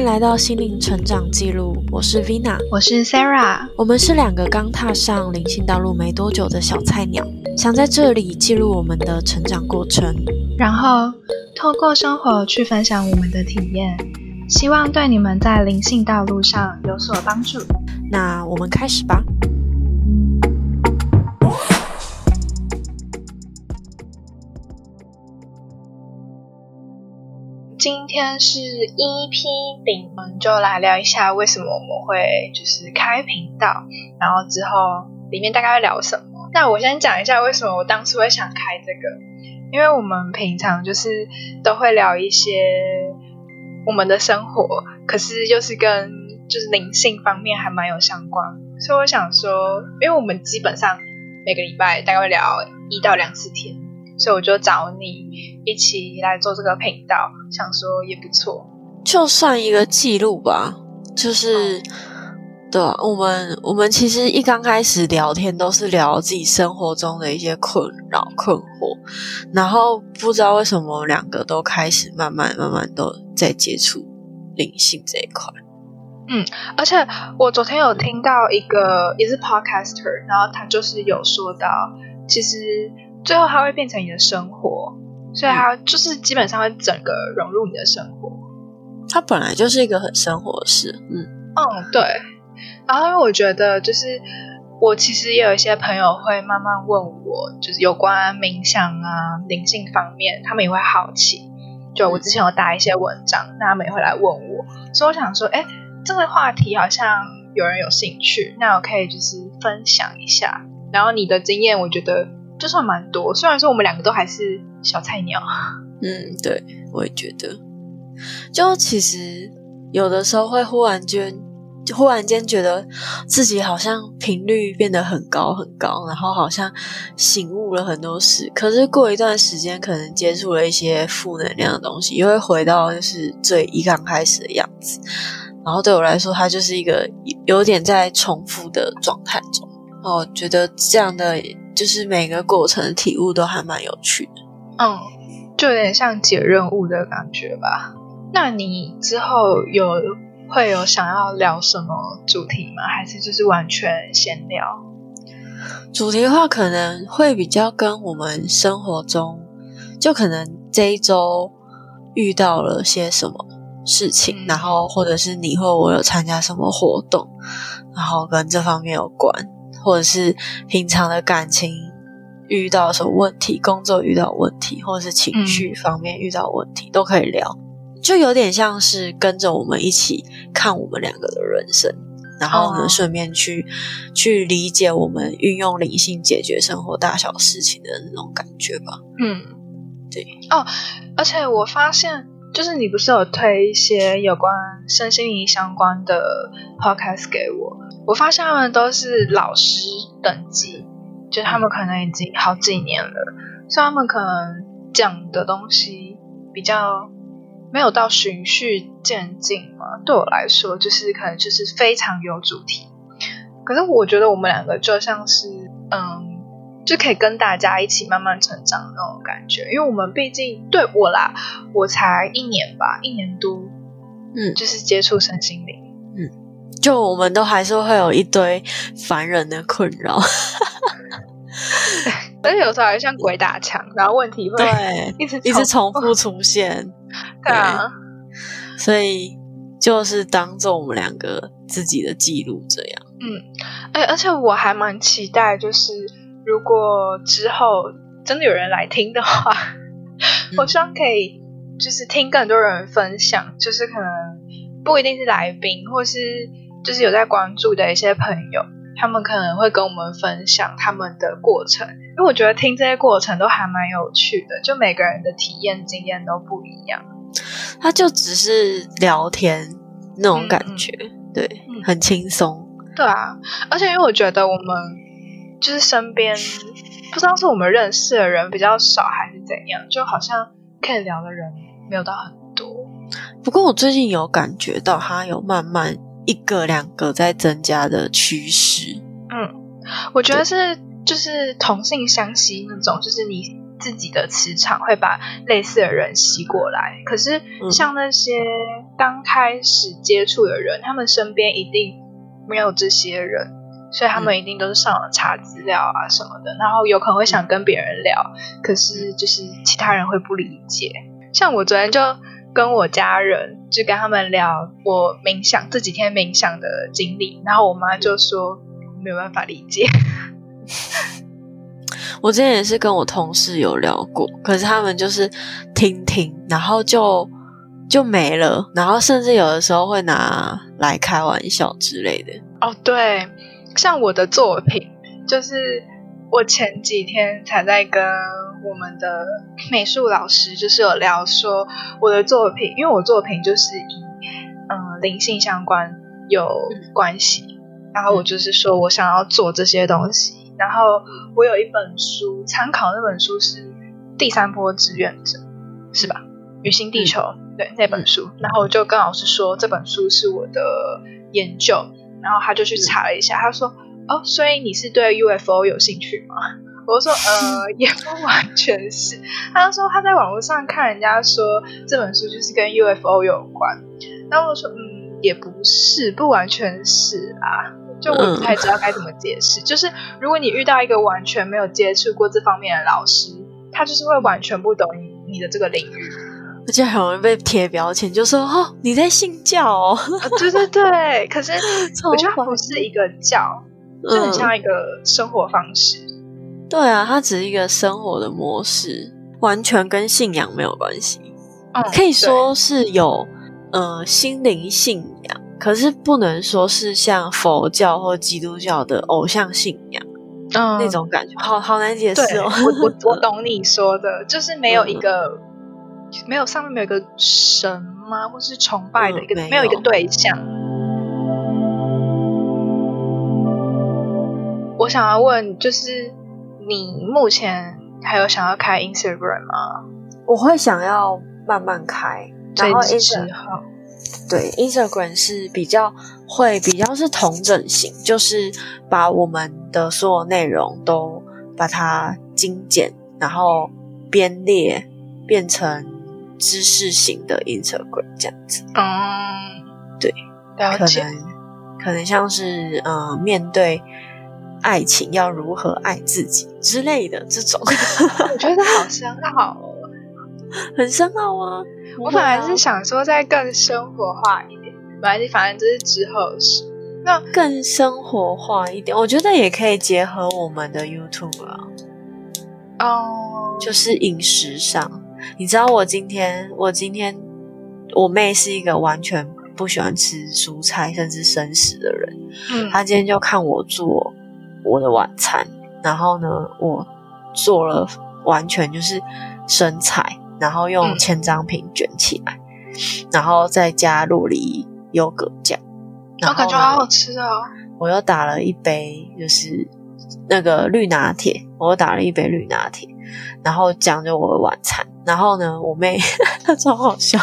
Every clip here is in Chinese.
迎来到心灵成长记录，我是 Vina，我是 Sarah，我们是两个刚踏上灵性道路没多久的小菜鸟，想在这里记录我们的成长过程，然后透过生活去分享我们的体验，希望对你们在灵性道路上有所帮助。那我们开始吧。今天是 EP 零，我们就来聊一下为什么我们会就是开频道，然后之后里面大概会聊什么。那我先讲一下为什么我当初会想开这个，因为我们平常就是都会聊一些我们的生活，可是又是跟就是灵性方面还蛮有相关，所以我想说，因为我们基本上每个礼拜大概会聊一到两次天。所以我就找你一起来做这个频道，想说也不错，就算一个记录吧。就是，对我们我们其实一刚开始聊天都是聊自己生活中的一些困扰困惑，然后不知道为什么两个都开始慢慢慢慢都在接触灵性这一块。嗯，而且我昨天有听到一个也是 podcaster，然后他就是有说到，其实。最后，它会变成你的生活，所以它就是基本上会整个融入你的生活。它本来就是一个很生活的事，嗯嗯，对。然后，因为我觉得，就是我其实也有一些朋友会慢慢问我，就是有关冥想啊、灵性方面，他们也会好奇。就我之前有打一些文章，那他们也会来问我，所以我想说，哎，这个话题好像有人有兴趣，那我可以就是分享一下。然后你的经验，我觉得。就算蛮多，虽然说我们两个都还是小菜鸟。嗯，对，我也觉得。就其实有的时候会忽然间，忽然间觉得自己好像频率变得很高很高，然后好像醒悟了很多事。可是过一段时间，可能接触了一些负能量的东西，又会回到就是最一刚开始的样子。然后对我来说，它就是一个有点在重复的状态中。哦，觉得这样的。就是每个过程的体悟都还蛮有趣的，嗯，就有点像解任务的感觉吧。那你之后有会有想要聊什么主题吗？还是就是完全闲聊？主题的话，可能会比较跟我们生活中，就可能这一周遇到了些什么事情，然后或者是你或我有参加什么活动，然后跟这方面有关。或者是平常的感情遇到什么问题，工作遇到问题，或者是情绪方面遇到问题，都可以聊。就有点像是跟着我们一起看我们两个的人生，然后呢，顺便去去理解我们运用灵性解决生活大小事情的那种感觉吧。嗯，对。哦，而且我发现，就是你不是有推一些有关身心灵相关的 podcast 给我。我发现他们都是老师等级，就他们可能已经好几年了，所以他们可能讲的东西比较没有到循序渐进嘛。对我来说，就是可能就是非常有主题。可是我觉得我们两个就像是，嗯，就可以跟大家一起慢慢成长的那种感觉。因为我们毕竟对我啦，我才一年吧，一年多，嗯，就是接触身心灵，嗯。就我们都还是会有一堆烦人的困扰，而且有时候还像鬼打墙，然后问题会一直一直重复出现。对啊，所以就是当做我们两个自己的记录这样。嗯，哎，而且我还蛮期待，就是如果之后真的有人来听的话，我希望可以就是听更多人分享，就是可能不一定是来宾，或是。就是有在关注的一些朋友，他们可能会跟我们分享他们的过程，因为我觉得听这些过程都还蛮有趣的，就每个人的体验经验都不一样。他就只是聊天那种感觉，对，很轻松。对啊，而且因为我觉得我们就是身边不知道是我们认识的人比较少，还是怎样，就好像可以聊的人没有到很多。不过我最近有感觉到他有慢慢。一个两个在增加的趋势，嗯，我觉得是就是同性相吸那种，就是你自己的磁场会把类似的人吸过来。可是像那些刚开始接触的人，他们身边一定没有这些人，所以他们一定都是上网查资料啊什么的，然后有可能会想跟别人聊，可是就是其他人会不理解。像我昨天就跟我家人就跟他们聊我冥想这几天冥想的经历，然后我妈就说没有办法理解。我之前也是跟我同事有聊过，可是他们就是听听，然后就就没了，然后甚至有的时候会拿来开玩笑之类的。哦，对，像我的作品，就是我前几天才在跟我们的美术老师，就是有聊说我的作品，因为我作品就是以嗯灵性相关有关系，然后我就是说我想要做这些东西。然后我有一本书参考，那本书是《第三波志愿者》，是吧？女性地球对那本书。然后我就跟老师说这本书是我的研究，然后他就去查了一下，他说：“哦，所以你是对 UFO 有兴趣吗？”我说：“呃，也不完全是。”他就说他在网络上看人家说这本书就是跟 UFO 有关，然后我说：“嗯，也不是，不完全是啊。”就我不太知道该怎么解释，就是如果你遇到一个完全没有接触过这方面的老师，他就是会完全不懂你你的这个领域，而且很容易被贴标签，就说哦你在信教 哦，对对对，可是 我觉得它不是一个教，就很像一个生活方式。对啊，它只是一个生活的模式，完全跟信仰没有关系，可以说是有呃心灵信仰。可是不能说是像佛教或基督教的偶像信仰，嗯，那种感觉，好好难解释哦。我我我 懂你说的，就是没有一个，没有上面没有一个神吗？或是崇拜的一个，没有一个对象。我想要问，就是你目前还有想要开 Instagram 吗？我会想要慢慢开，然后之后。对，Instagram 是比较会比较是同整型，就是把我们的所有内容都把它精简，然后编列变成知识型的 Instagram 这样子。嗯，对，可能可能像是呃，面对爱情要如何爱自己之类的这种，我觉得好深奥，很深奥啊。我本来是想说再更生活化一点，本来反正这是之后的事。那更生活化一点，我觉得也可以结合我们的 YouTube 啊。哦，就是饮食上，你知道我今天，我今天我妹是一个完全不喜欢吃蔬菜甚至生食的人。嗯，她今天就看我做我的晚餐，然后呢，我做了完全就是生菜。然后用千张瓶卷起来，然后再加洛梨优格酱，我感觉好好吃哦！我又打了一杯，就是那个绿拿铁，我又打了一杯绿拿铁，然后讲着我的晚餐。然后呢，我妹 她超好笑，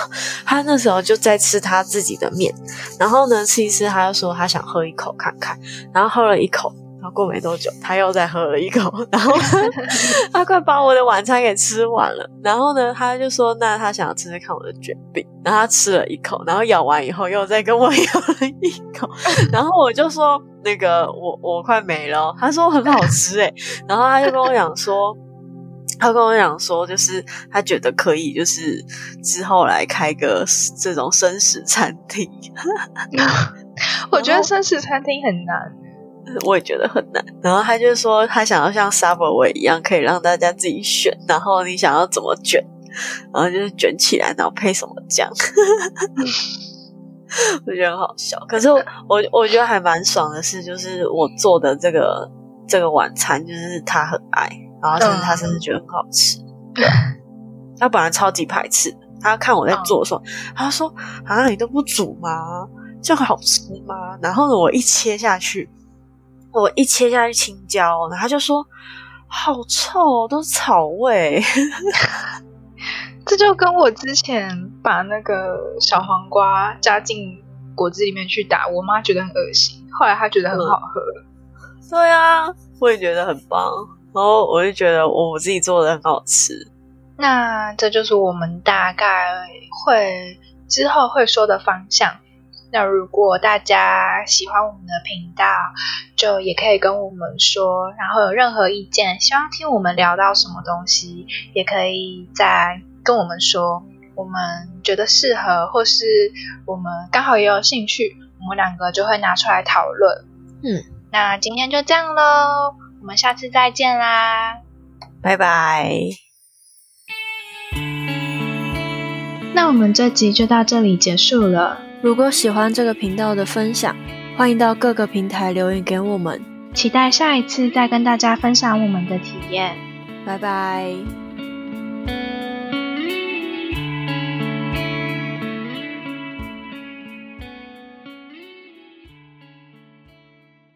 她那时候就在吃她自己的面，然后呢吃一吃，她就说她想喝一口看看，然后喝了一口。过没多久，他又再喝了一口，然后 他快把我的晚餐给吃完了。然后呢，他就说：“那他想要吃吃看我的卷饼。”然后他吃了一口，然后咬完以后又再跟我 咬了一口。然后我就说：“那个，我我快没了。”他说：“很好吃诶。然后他就跟我讲说：“他跟我讲说，就是他觉得可以，就是之后来开个这种生食餐厅。”我觉得生食餐厅很难。我也觉得很难。然后他就说，他想要像 Subway 一样，可以让大家自己选。然后你想要怎么卷，然后就是卷起来，然后配什么酱。我觉得很好笑。可是我我我觉得还蛮爽的是，就是我做的这个这个晚餐，就是他很爱，然后甚至他甚至觉得很好吃。他本来超级排斥，他看我在做的时候，他说：“啊，你都不煮吗？这样好吃吗？”然后呢，我一切下去。我一切下去青椒，然后他就说好臭，都是草味。这就跟我之前把那个小黄瓜加进果汁里面去打，我妈觉得很恶心，后来她觉得很好喝。对啊，我也觉得很棒。然后我就觉得我自己做的很好吃。那这就是我们大概会之后会说的方向。那如果大家喜欢我们的频道，就也可以跟我们说，然后有任何意见，希望听我们聊到什么东西，也可以再跟我们说，我们觉得适合，或是我们刚好也有兴趣，我们两个就会拿出来讨论。嗯，那今天就这样喽，我们下次再见啦，拜拜。那我们这集就到这里结束了。如果喜欢这个频道的分享，欢迎到各个平台留言给我们。期待下一次再跟大家分享我们的体验。拜拜。